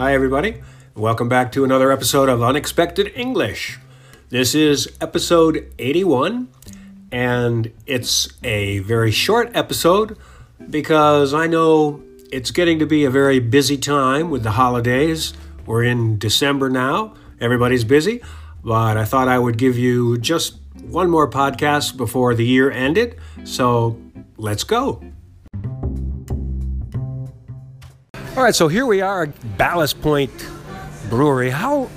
Hi, everybody. Welcome back to another episode of Unexpected English. This is episode 81, and it's a very short episode because I know it's getting to be a very busy time with the holidays. We're in December now, everybody's busy, but I thought I would give you just one more podcast before the year ended. So let's go. All right, so here we are at Ballast Point Brewery. How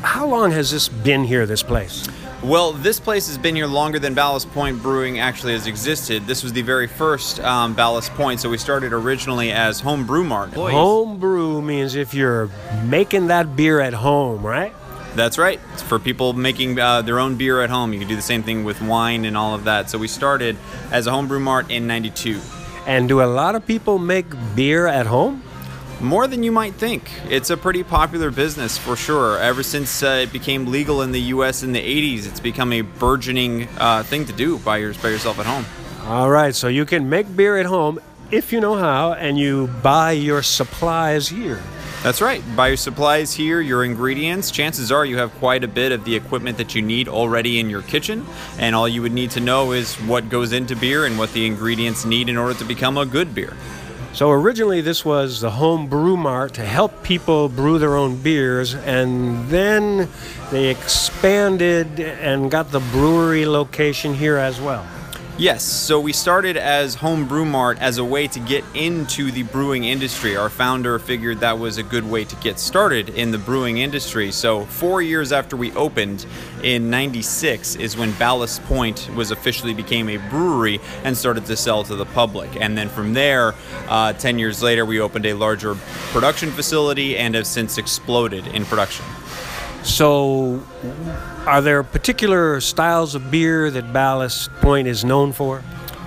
how long has this been here? This place? Well, this place has been here longer than Ballast Point Brewing actually has existed. This was the very first um, Ballast Point, so we started originally as Home Brew Mart. Home brew means if you're making that beer at home, right? That's right. It's for people making uh, their own beer at home. You can do the same thing with wine and all of that. So we started as a Home Brew Mart in '92. And do a lot of people make beer at home? More than you might think. It's a pretty popular business for sure. Ever since uh, it became legal in the U.S. in the 80s, it's become a burgeoning uh, thing to do by, your, by yourself at home. All right, so you can make beer at home if you know how, and you buy your supplies here. That's right. Buy your supplies here, your ingredients. Chances are you have quite a bit of the equipment that you need already in your kitchen, and all you would need to know is what goes into beer and what the ingredients need in order to become a good beer. So originally, this was the home brew mart to help people brew their own beers, and then they expanded and got the brewery location here as well. Yes, so we started as Home Brew Mart as a way to get into the brewing industry. Our founder figured that was a good way to get started in the brewing industry. So, four years after we opened in 96 is when Ballast Point was officially became a brewery and started to sell to the public. And then from there, uh, 10 years later, we opened a larger production facility and have since exploded in production. So, are there particular styles of beer that Ballast Point is known for?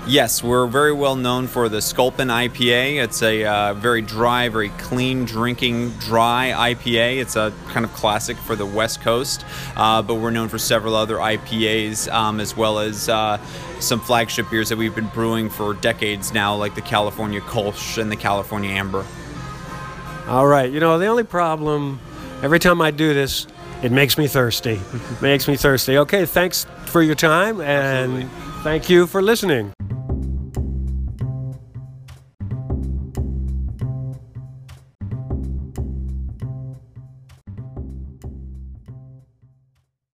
Yes, we're very well known for the Sculpin IPA. It's a uh, very dry, very clean drinking, dry IPA. It's a kind of classic for the West Coast, uh, but we're known for several other IPAs um, as well as uh, some flagship beers that we've been brewing for decades now, like the California Kolsch and the California Amber. All right, you know, the only problem every time I do this, it makes me thirsty. Mm-hmm. makes me thirsty. Okay, thanks for your time and Absolutely. thank you for listening.